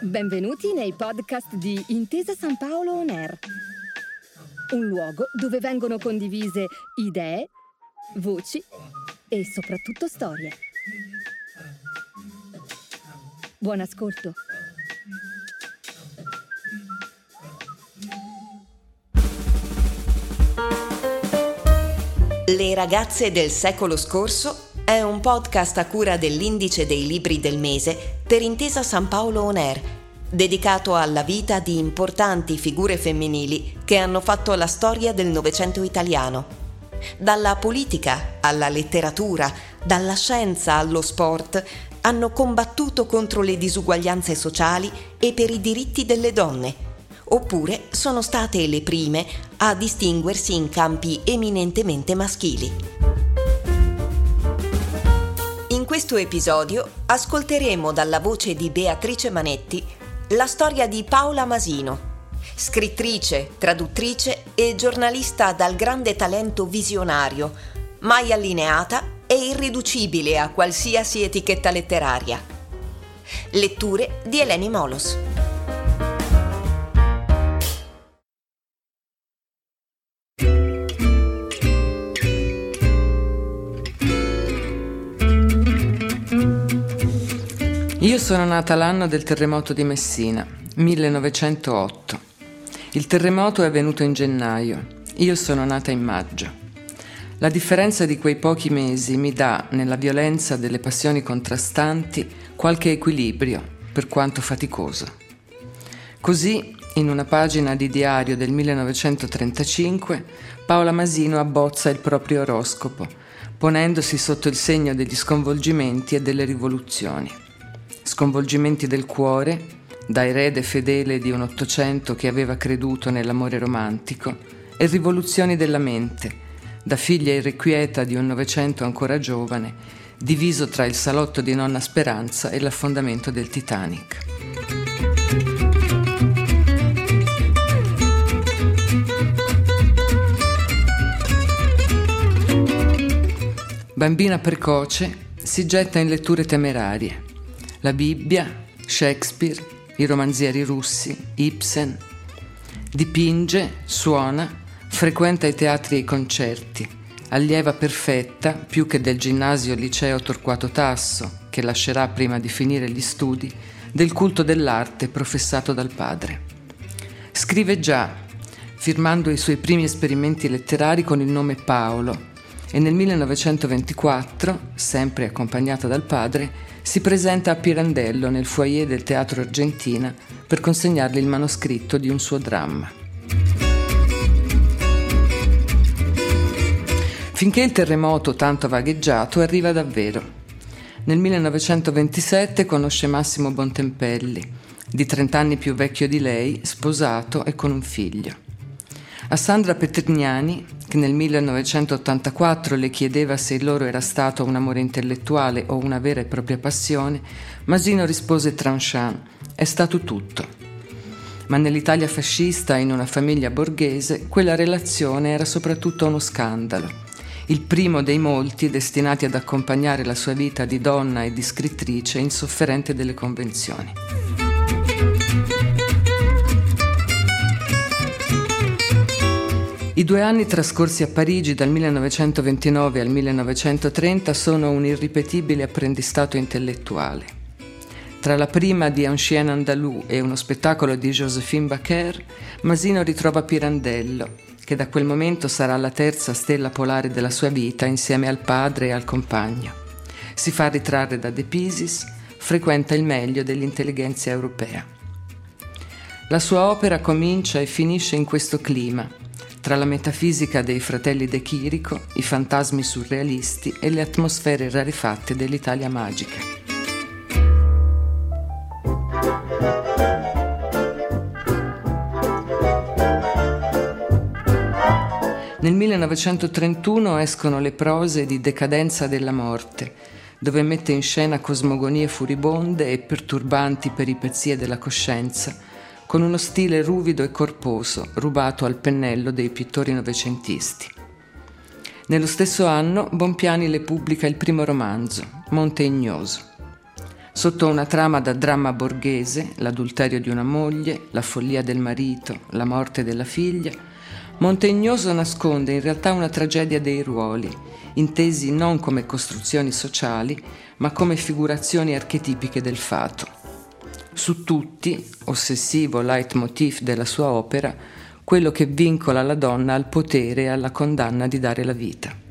Benvenuti nei podcast di Intesa San Paolo On Air, un luogo dove vengono condivise idee, voci e soprattutto storie. Buon ascolto. Le ragazze del secolo scorso è un podcast a cura dell'Indice dei Libri del Mese per Intesa San Paolo On Air, dedicato alla vita di importanti figure femminili che hanno fatto la storia del Novecento italiano. Dalla politica alla letteratura, dalla scienza allo sport, hanno combattuto contro le disuguaglianze sociali e per i diritti delle donne, oppure sono state le prime a distinguersi in campi eminentemente maschili. Questo episodio ascolteremo dalla voce di Beatrice Manetti la storia di Paola Masino, scrittrice, traduttrice e giornalista dal grande talento visionario, mai allineata e irriducibile a qualsiasi etichetta letteraria. Letture di Eleni Molos. Io sono nata l'anno del terremoto di Messina, 1908. Il terremoto è avvenuto in gennaio, io sono nata in maggio. La differenza di quei pochi mesi mi dà, nella violenza delle passioni contrastanti, qualche equilibrio, per quanto faticoso. Così, in una pagina di diario del 1935, Paola Masino abbozza il proprio oroscopo, ponendosi sotto il segno degli sconvolgimenti e delle rivoluzioni sconvolgimenti del cuore, da erede fedele di un Ottocento che aveva creduto nell'amore romantico, e rivoluzioni della mente, da figlia irrequieta di un Novecento ancora giovane, diviso tra il salotto di nonna Speranza e l'affondamento del Titanic. Bambina precoce, si getta in letture temerarie la Bibbia, Shakespeare, i romanzieri russi, Ibsen. Dipinge, suona, frequenta i teatri e i concerti, allieva perfetta, più che del ginnasio liceo Torquato Tasso, che lascerà prima di finire gli studi, del culto dell'arte professato dal padre. Scrive già, firmando i suoi primi esperimenti letterari con il nome Paolo, e nel 1924, sempre accompagnata dal padre, si presenta a Pirandello nel foyer del Teatro Argentina per consegnargli il manoscritto di un suo dramma. Finché il terremoto tanto vagheggiato arriva davvero. Nel 1927 conosce Massimo Bontempelli, di 30 anni più vecchio di lei, sposato e con un figlio. A Sandra Petrignani, che nel 1984 le chiedeva se il loro era stato un amore intellettuale o una vera e propria passione, Masino rispose tranchant, è stato tutto. Ma nell'Italia fascista, in una famiglia borghese, quella relazione era soprattutto uno scandalo, il primo dei molti destinati ad accompagnare la sua vita di donna e di scrittrice insofferente delle convenzioni. I due anni trascorsi a Parigi dal 1929 al 1930 sono un irripetibile apprendistato intellettuale. Tra la prima di Un chien andalou e uno spettacolo di Josephine Baker, Masino ritrova Pirandello, che da quel momento sarà la terza stella polare della sua vita insieme al padre e al compagno. Si fa ritrarre da De Pisis, frequenta il meglio dell'intelligenza europea. La sua opera comincia e finisce in questo clima, tra la metafisica dei fratelli De Chirico, i fantasmi surrealisti e le atmosfere rarefatte dell'Italia magica. Nel 1931 escono le prose di Decadenza della morte, dove mette in scena cosmogonie furibonde e perturbanti peripezie della coscienza, con uno stile ruvido e corposo, rubato al pennello dei pittori novecentisti. Nello stesso anno Bompiani le pubblica il primo romanzo, Monte Ignoso. Sotto una trama da dramma borghese, l'adulterio di una moglie, la follia del marito, la morte della figlia, Montegnoso nasconde in realtà una tragedia dei ruoli, intesi non come costruzioni sociali, ma come figurazioni archetipiche del fato. Su tutti, ossessivo leitmotiv della sua opera, quello che vincola la donna al potere e alla condanna di dare la vita.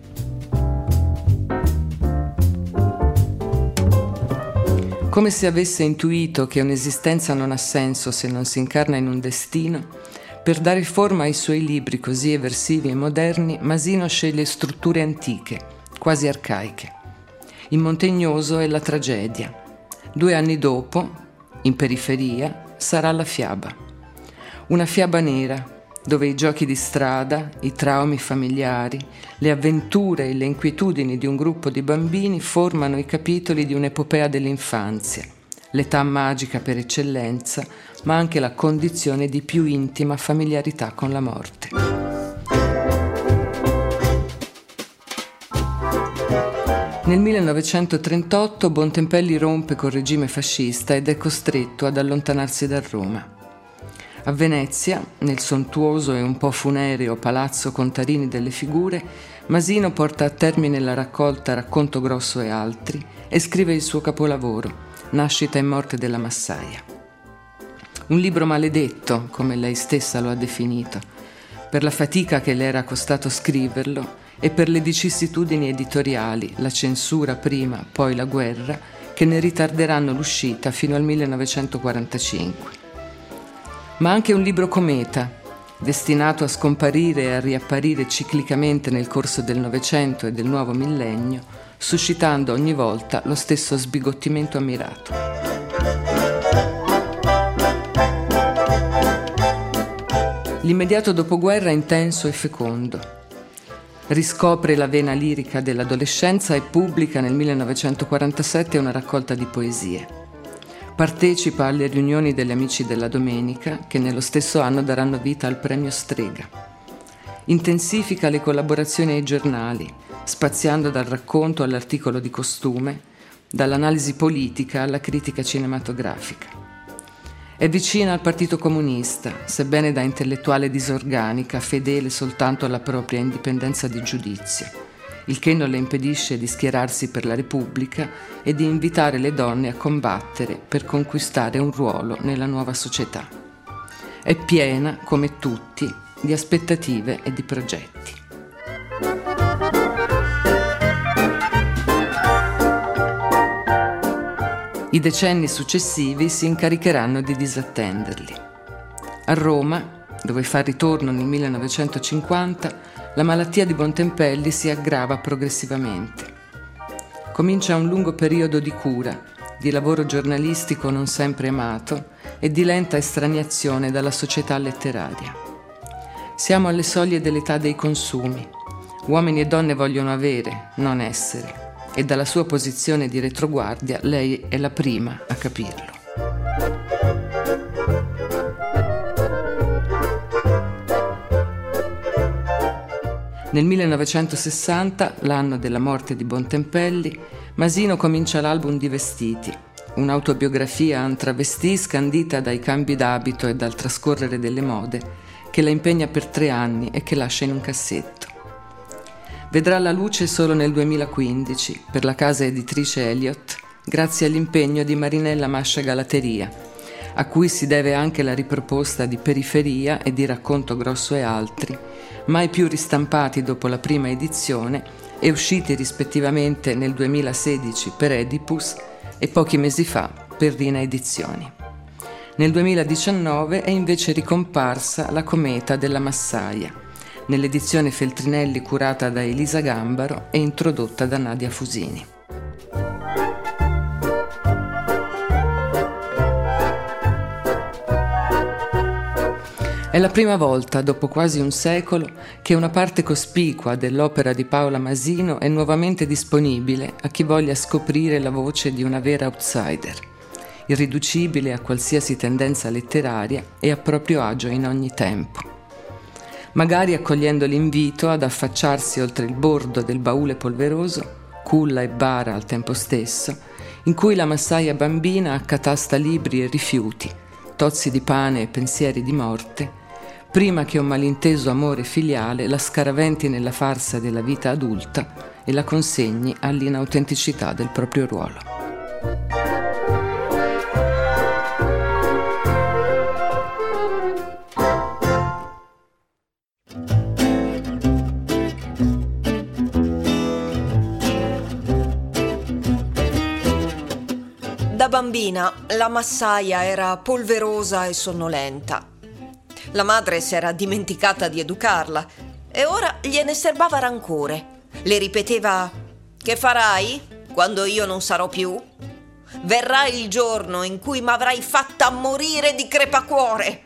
Come se avesse intuito che un'esistenza non ha senso se non si incarna in un destino, per dare forma ai suoi libri così eversivi e moderni, Masino sceglie strutture antiche, quasi arcaiche. In Montegnoso è la tragedia. Due anni dopo, in periferia, sarà la fiaba. Una fiaba nera, dove i giochi di strada, i traumi familiari, le avventure e le inquietudini di un gruppo di bambini formano i capitoli di un'epopea dell'infanzia, l'età magica per eccellenza, ma anche la condizione di più intima familiarità con la morte. Nel 1938 Bontempelli rompe col regime fascista ed è costretto ad allontanarsi da Roma. A Venezia, nel sontuoso e un po' funereo Palazzo Contarini delle Figure, Masino porta a termine la raccolta Racconto Grosso e altri e scrive il suo capolavoro, Nascita e morte della Massaia. Un libro maledetto, come lei stessa lo ha definito, per la fatica che le era costato scriverlo e per le vicissitudini editoriali, la censura prima, poi la guerra, che ne ritarderanno l'uscita fino al 1945. Ma anche un libro cometa, destinato a scomparire e a riapparire ciclicamente nel corso del Novecento e del nuovo millennio, suscitando ogni volta lo stesso sbigottimento ammirato. L'immediato dopoguerra è intenso e fecondo. Riscopre la vena lirica dell'adolescenza e pubblica nel 1947 una raccolta di poesie. Partecipa alle riunioni degli Amici della Domenica, che nello stesso anno daranno vita al premio Strega. Intensifica le collaborazioni ai giornali, spaziando dal racconto all'articolo di costume, dall'analisi politica alla critica cinematografica. È vicina al Partito Comunista, sebbene da intellettuale disorganica, fedele soltanto alla propria indipendenza di giudizio, il che non le impedisce di schierarsi per la Repubblica e di invitare le donne a combattere per conquistare un ruolo nella nuova società. È piena, come tutti, di aspettative e di progetti. I decenni successivi si incaricheranno di disattenderli. A Roma, dove fa ritorno nel 1950, la malattia di Bontempelli si aggrava progressivamente. Comincia un lungo periodo di cura, di lavoro giornalistico non sempre amato e di lenta estraniazione dalla società letteraria. Siamo alle soglie dell'età dei consumi. Uomini e donne vogliono avere, non essere e dalla sua posizione di retroguardia lei è la prima a capirlo. Nel 1960, l'anno della morte di Bontempelli, Masino comincia l'album di Vestiti, un'autobiografia en travestì scandita dai cambi d'abito e dal trascorrere delle mode, che la impegna per tre anni e che lascia in un cassetto vedrà la luce solo nel 2015 per la casa editrice Elliott, grazie all'impegno di Marinella Mascia Galateria, a cui si deve anche la riproposta di Periferia e di Racconto Grosso e altri, mai più ristampati dopo la prima edizione e usciti rispettivamente nel 2016 per Edipus e pochi mesi fa per Rina Edizioni. Nel 2019 è invece ricomparsa La cometa della Massaia, nell'edizione Feltrinelli curata da Elisa Gambaro e introdotta da Nadia Fusini. È la prima volta, dopo quasi un secolo, che una parte cospicua dell'opera di Paola Masino è nuovamente disponibile a chi voglia scoprire la voce di una vera outsider, irriducibile a qualsiasi tendenza letteraria e a proprio agio in ogni tempo. Magari accogliendo l'invito ad affacciarsi oltre il bordo del baule polveroso, culla e bara al tempo stesso, in cui la massaia bambina accatasta libri e rifiuti, tozzi di pane e pensieri di morte, prima che un malinteso amore filiale la scaraventi nella farsa della vita adulta e la consegni all'inautenticità del proprio ruolo. Bambina la massaia era polverosa e sonnolenta la madre si era dimenticata di educarla e ora gliene serbava rancore. Le ripeteva: Che farai quando io non sarò più? Verrà il giorno in cui m'avrai fatta morire di crepacuore.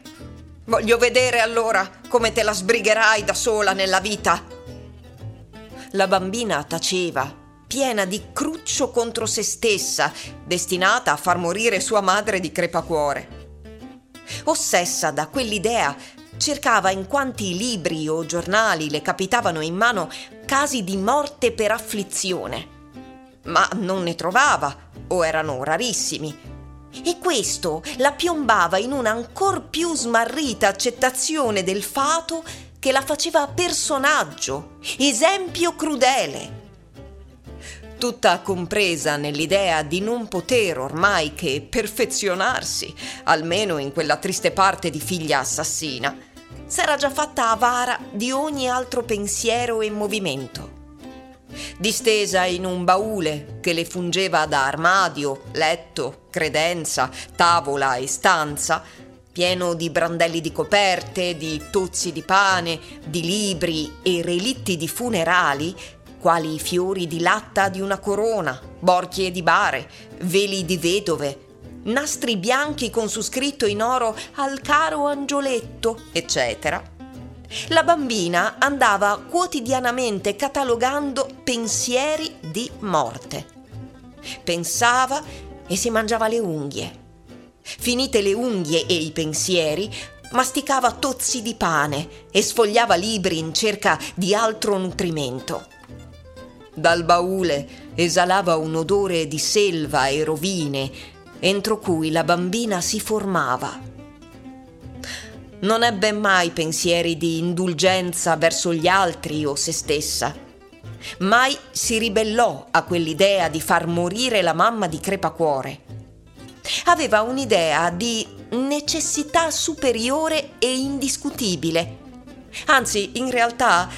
Voglio vedere allora come te la sbrigherai da sola nella vita. La bambina taceva, piena di cruccio contro se stessa, destinata a far morire sua madre di crepacuore ossessa da quell'idea, cercava in quanti libri o giornali le capitavano in mano casi di morte per afflizione. Ma non ne trovava, o erano rarissimi. E questo la piombava in una ancor più smarrita accettazione del fato che la faceva personaggio, esempio crudele tutta compresa nell'idea di non poter ormai che perfezionarsi, almeno in quella triste parte di figlia assassina, s'era già fatta avara di ogni altro pensiero e movimento. Distesa in un baule che le fungeva da armadio, letto, credenza, tavola e stanza, pieno di brandelli di coperte, di tozzi di pane, di libri e relitti di funerali, quali i fiori di latta di una corona, borchie di bare, veli di vedove, nastri bianchi con su scritto in oro al caro angioletto, eccetera. La bambina andava quotidianamente catalogando pensieri di morte. Pensava e si mangiava le unghie. Finite le unghie e i pensieri, masticava tozzi di pane e sfogliava libri in cerca di altro nutrimento. Dal baule esalava un odore di selva e rovine, entro cui la bambina si formava. Non ebbe mai pensieri di indulgenza verso gli altri o se stessa. Mai si ribellò a quell'idea di far morire la mamma di crepacuore. Aveva un'idea di necessità superiore e indiscutibile. Anzi, in realtà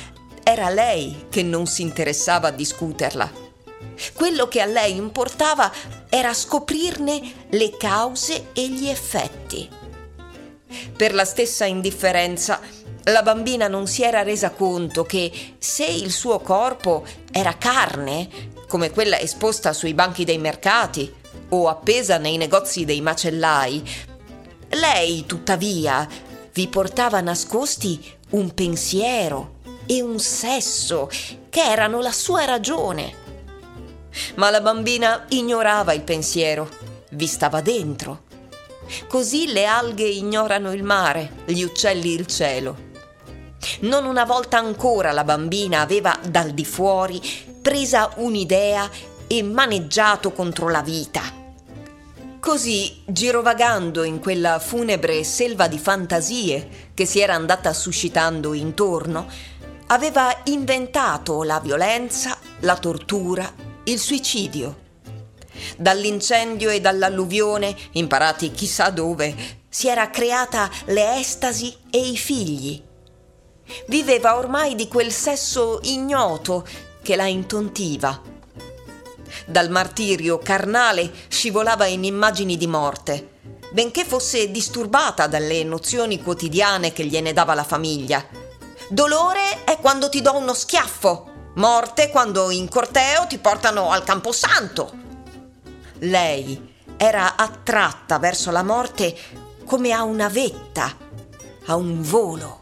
era lei che non si interessava a discuterla. Quello che a lei importava era scoprirne le cause e gli effetti. Per la stessa indifferenza, la bambina non si era resa conto che se il suo corpo era carne, come quella esposta sui banchi dei mercati o appesa nei negozi dei macellai, lei, tuttavia, vi portava nascosti un pensiero, e un sesso che erano la sua ragione. Ma la bambina ignorava il pensiero, vi stava dentro. Così le alghe ignorano il mare, gli uccelli il cielo. Non una volta ancora la bambina aveva dal di fuori presa un'idea e maneggiato contro la vita. Così, girovagando in quella funebre selva di fantasie che si era andata suscitando intorno, aveva inventato la violenza, la tortura, il suicidio. Dall'incendio e dall'alluvione, imparati chissà dove, si era creata le estasi e i figli. Viveva ormai di quel sesso ignoto che la intontiva. Dal martirio carnale scivolava in immagini di morte, benché fosse disturbata dalle nozioni quotidiane che gliene dava la famiglia Dolore è quando ti do uno schiaffo. Morte quando in corteo ti portano al camposanto. Lei era attratta verso la morte come a una vetta, a un volo.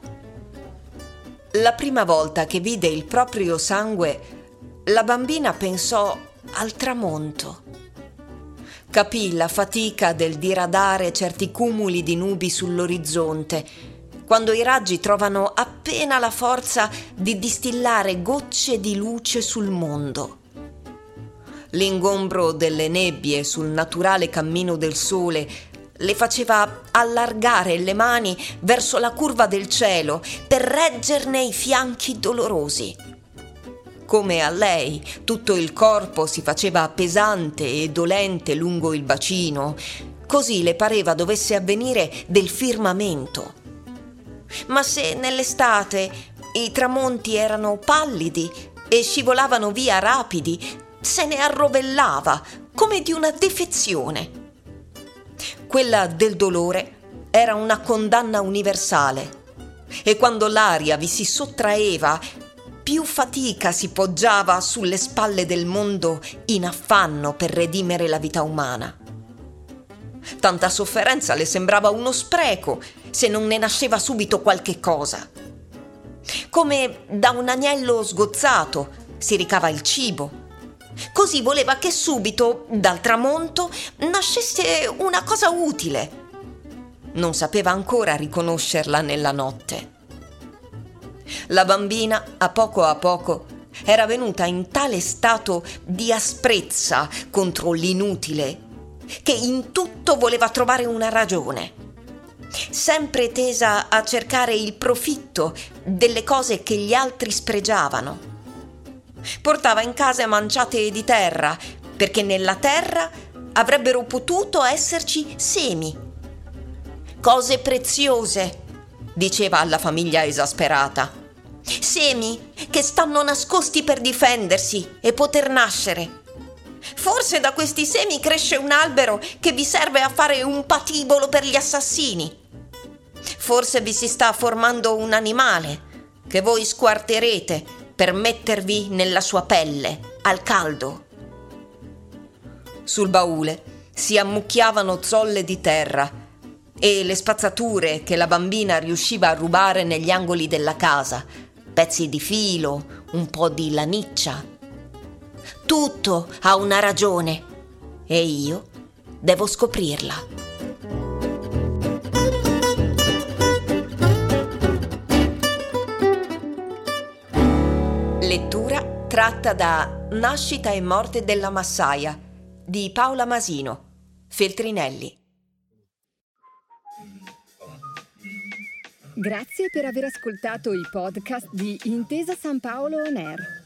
La prima volta che vide il proprio sangue, la bambina pensò al tramonto. Capì la fatica del diradare certi cumuli di nubi sull'orizzonte quando i raggi trovano appena la forza di distillare gocce di luce sul mondo. L'ingombro delle nebbie sul naturale cammino del sole le faceva allargare le mani verso la curva del cielo per reggerne i fianchi dolorosi. Come a lei tutto il corpo si faceva pesante e dolente lungo il bacino, così le pareva dovesse avvenire del firmamento. Ma se nell'estate i tramonti erano pallidi e scivolavano via rapidi, se ne arrovellava come di una defezione. Quella del dolore era una condanna universale e quando l'aria vi si sottraeva, più fatica si poggiava sulle spalle del mondo in affanno per redimere la vita umana. Tanta sofferenza le sembrava uno spreco se non ne nasceva subito qualche cosa. Come da un agnello sgozzato si ricava il cibo. Così voleva che subito, dal tramonto, nascesse una cosa utile. Non sapeva ancora riconoscerla nella notte. La bambina, a poco a poco, era venuta in tale stato di asprezza contro l'inutile che in tutto voleva trovare una ragione, sempre tesa a cercare il profitto delle cose che gli altri spregiavano. Portava in casa manciate di terra, perché nella terra avrebbero potuto esserci semi. Cose preziose, diceva alla famiglia esasperata. Semi che stanno nascosti per difendersi e poter nascere. Forse da questi semi cresce un albero che vi serve a fare un patibolo per gli assassini. Forse vi si sta formando un animale che voi squarterete per mettervi nella sua pelle, al caldo. Sul baule si ammucchiavano zolle di terra e le spazzature che la bambina riusciva a rubare negli angoli della casa, pezzi di filo, un po' di laniccia tutto ha una ragione e io devo scoprirla. Lettura tratta da Nascita e morte della Massaia di Paola Masino, Feltrinelli. Grazie per aver ascoltato i podcast di Intesa San Paolo On Air.